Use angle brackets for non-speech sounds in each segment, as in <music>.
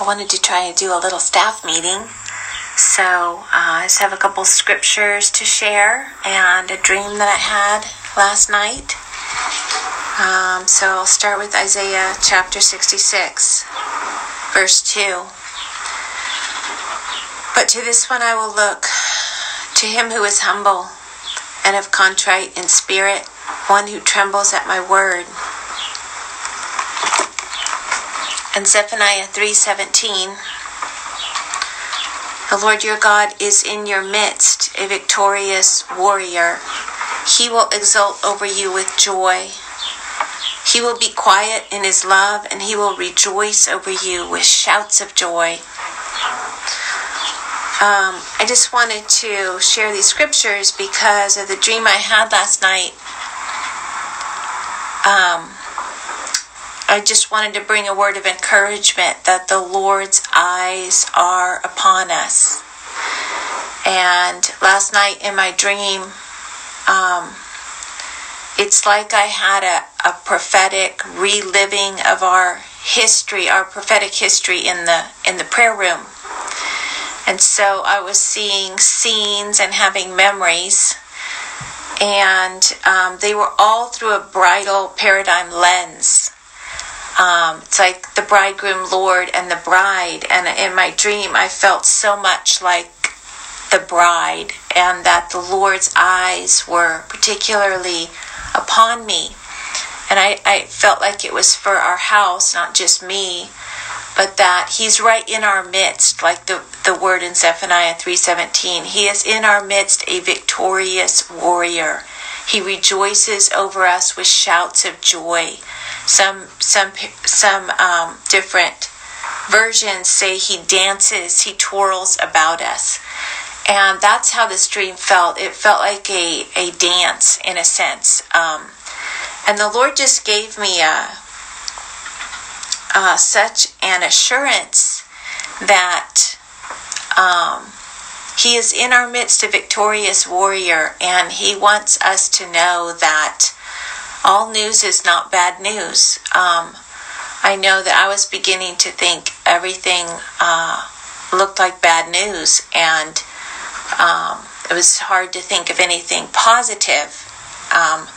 I wanted to try and do a little staff meeting. So uh, I just have a couple scriptures to share and a dream that I had last night. Um, so I'll start with Isaiah chapter 66, verse 2. But to this one I will look, to him who is humble and of contrite in spirit, one who trembles at my word. And Zephaniah 3:17 The Lord your God is in your midst, a victorious warrior. He will exult over you with joy. He will be quiet in his love and he will rejoice over you with shouts of joy. Um, I just wanted to share these scriptures because of the dream I had last night. Um, I just wanted to bring a word of encouragement that the Lord's eyes are upon us. And last night in my dream, um, it's like I had a, a prophetic reliving of our history, our prophetic history in the in the prayer room. And so I was seeing scenes and having memories, and um, they were all through a bridal paradigm lens. Um, it's like the bridegroom, Lord, and the bride. And in my dream, I felt so much like the bride, and that the Lord's eyes were particularly upon me. And I, I felt like it was for our house, not just me, but that He's right in our midst, like the, the word in Zephaniah 3.17. He is in our midst a victorious warrior. He rejoices over us with shouts of joy. Some some some um, different versions say he dances, he twirls about us. And that's how this dream felt. It felt like a, a dance in a sense. Um, and the Lord just gave me a, uh, such an assurance that um, He is in our midst, a victorious warrior, and He wants us to know that all news is not bad news. Um, I know that I was beginning to think everything uh, looked like bad news, and um, it was hard to think of anything positive. Um,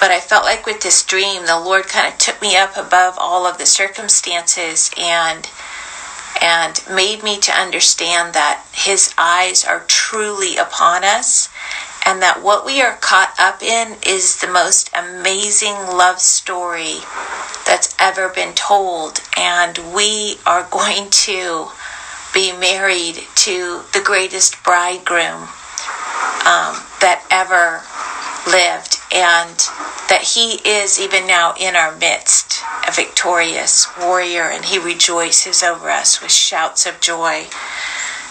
but I felt like with this dream, the Lord kind of took me up above all of the circumstances and and made me to understand that His eyes are truly upon us and that what we are caught up in is the most amazing love story that's ever been told. And we are going to be married to the greatest bridegroom um, that ever lived, and that he is even now in our midst, a victorious warrior, and he rejoices over us with shouts of joy.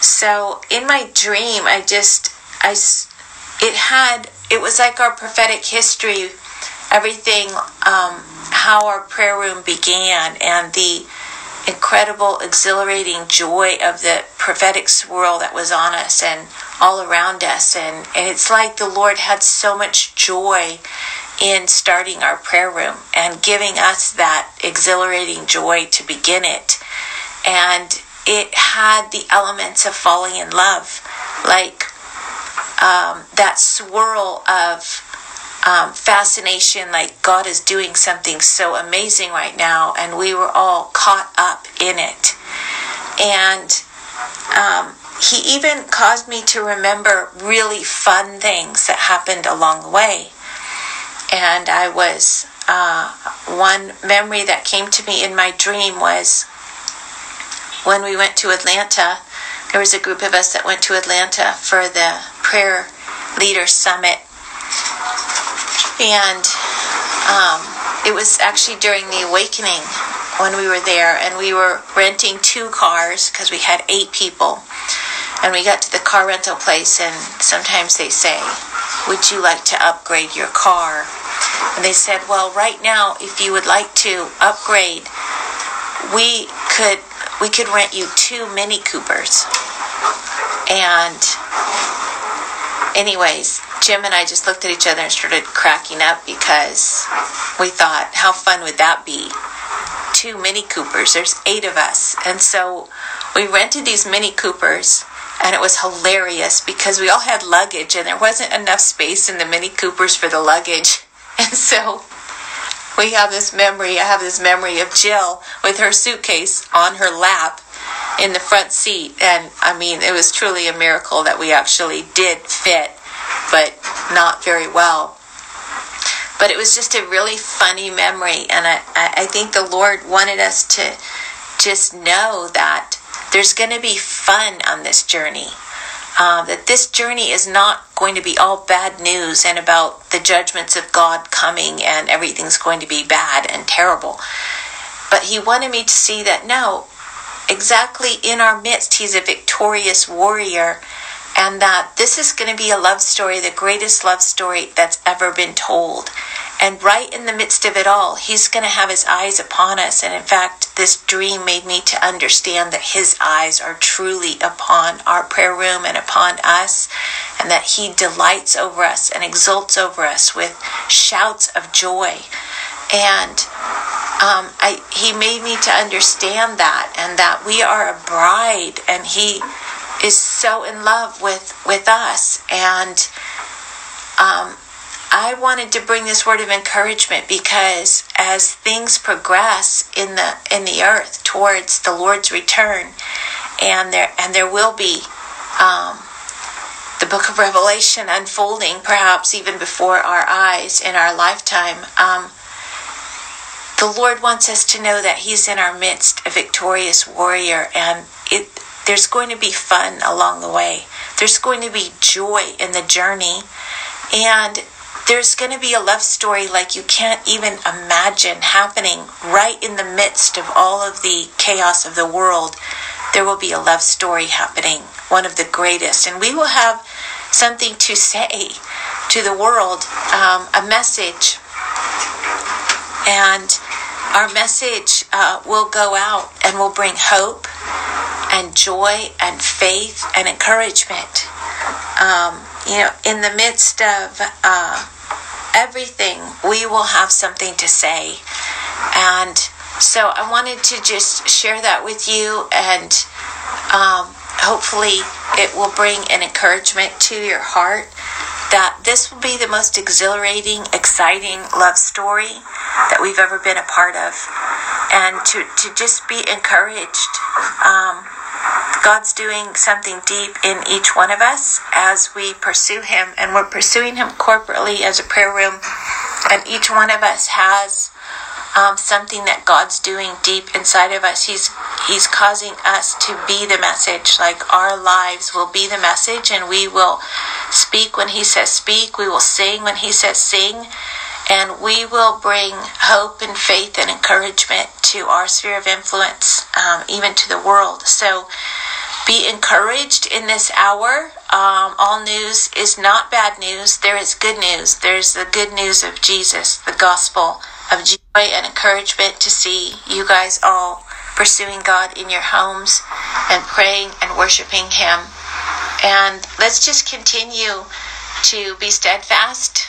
So in my dream, I just, I, it had, it was like our prophetic history, everything, um, how our prayer room began, and the incredible, exhilarating joy of the prophetic swirl that was on us and all around us. And, and it's like the Lord had so much joy in starting our prayer room and giving us that exhilarating joy to begin it. And it had the elements of falling in love, like um, that swirl of um, fascination, like God is doing something so amazing right now, and we were all caught up in it. And um, He even caused me to remember really fun things that happened along the way. And I was, uh, one memory that came to me in my dream was when we went to Atlanta. There was a group of us that went to Atlanta for the prayer leader summit and um, it was actually during the awakening when we were there, and we were renting two cars because we had eight people. And we got to the car rental place, and sometimes they say, Would you like to upgrade your car? And they said, Well, right now, if you would like to upgrade, we could we could rent you two Mini Coopers. And anyways, Jim and I just looked at each other and started cracking up because we thought, how fun would that be two Mini Coopers. There's eight of us. And so we rented these Mini Coopers and it was hilarious because we all had luggage and there wasn't enough space in the Mini Coopers for the luggage. <laughs> And so we have this memory, I have this memory of Jill with her suitcase on her lap in the front seat. And I mean, it was truly a miracle that we actually did fit, but not very well. But it was just a really funny memory. And I, I think the Lord wanted us to just know that there's going to be fun on this journey. Um, that this journey is not going to be all bad news and about the judgments of God coming and everything's going to be bad and terrible. But He wanted me to see that no, exactly in our midst, He's a victorious warrior and that this is going to be a love story, the greatest love story that's ever been told. And right in the midst of it all, He's going to have His eyes upon us. And in fact, this dream made me to understand that His eyes are truly upon our prayer room and upon us, and that He delights over us and exults over us with shouts of joy. And um, I, He made me to understand that, and that we are a bride, and He is so in love with with us and um, I wanted to bring this word of encouragement because as things progress in the in the earth towards the Lord's return, and there and there will be um, the book of Revelation unfolding, perhaps even before our eyes in our lifetime. Um, the Lord wants us to know that He's in our midst, a victorious warrior, and it there's going to be fun along the way. There's going to be joy in the journey. And there's going to be a love story like you can't even imagine happening right in the midst of all of the chaos of the world. There will be a love story happening, one of the greatest. And we will have something to say to the world, um, a message. And our message uh, will go out and will bring hope and joy and faith and encouragement. Um, you know, in the midst of uh, everything, we will have something to say. And so I wanted to just share that with you, and um, hopefully, it will bring an encouragement to your heart that this will be the most exhilarating, exciting love story that we've ever been a part of. And to, to just be encouraged. Um, God's doing something deep in each one of us as we pursue Him, and we're pursuing Him corporately as a prayer room. And each one of us has um, something that God's doing deep inside of us. He's He's causing us to be the message. Like our lives will be the message, and we will speak when He says speak. We will sing when He says sing and we will bring hope and faith and encouragement to our sphere of influence, um, even to the world. So be encouraged in this hour. Um, all news is not bad news. There is good news. There's the good news of Jesus, the gospel of joy and encouragement to see you guys all pursuing God in your homes and praying and worshiping Him. And let's just continue to be steadfast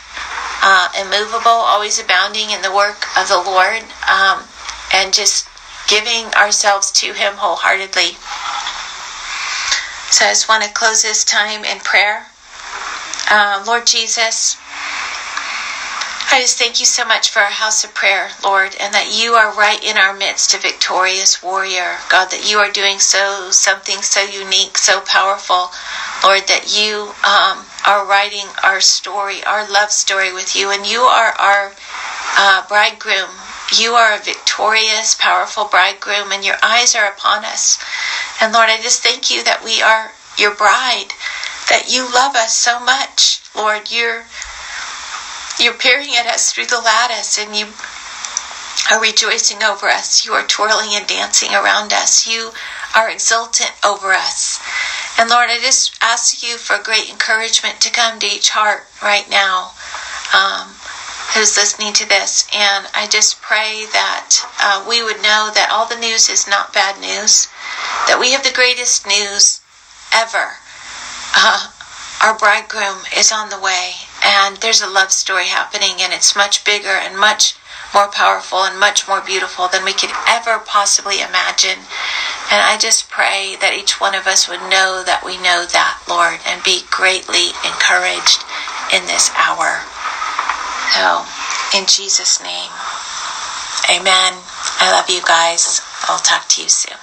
uh, immovable, always abounding in the work of the Lord, um, and just giving ourselves to Him wholeheartedly. So I just want to close this time in prayer. Uh, Lord Jesus, I just thank you so much for our house of prayer, Lord, and that you are right in our midst, a victorious warrior. God, that you are doing so something so unique, so powerful, Lord, that you um, are writing our story, our love story with you, and you are our uh, bridegroom. You are a victorious, powerful bridegroom, and your eyes are upon us. And Lord, I just thank you that we are your bride, that you love us so much. Lord, you're you're peering at us through the lattice and you are rejoicing over us. You are twirling and dancing around us. You are exultant over us. And Lord, I just ask you for great encouragement to come to each heart right now um, who's listening to this. And I just pray that uh, we would know that all the news is not bad news, that we have the greatest news ever. Uh, our bridegroom is on the way, and there's a love story happening, and it's much bigger and much more powerful and much more beautiful than we could ever possibly imagine. And I just pray that each one of us would know that we know that, Lord, and be greatly encouraged in this hour. So, in Jesus' name, amen. I love you guys. I'll talk to you soon.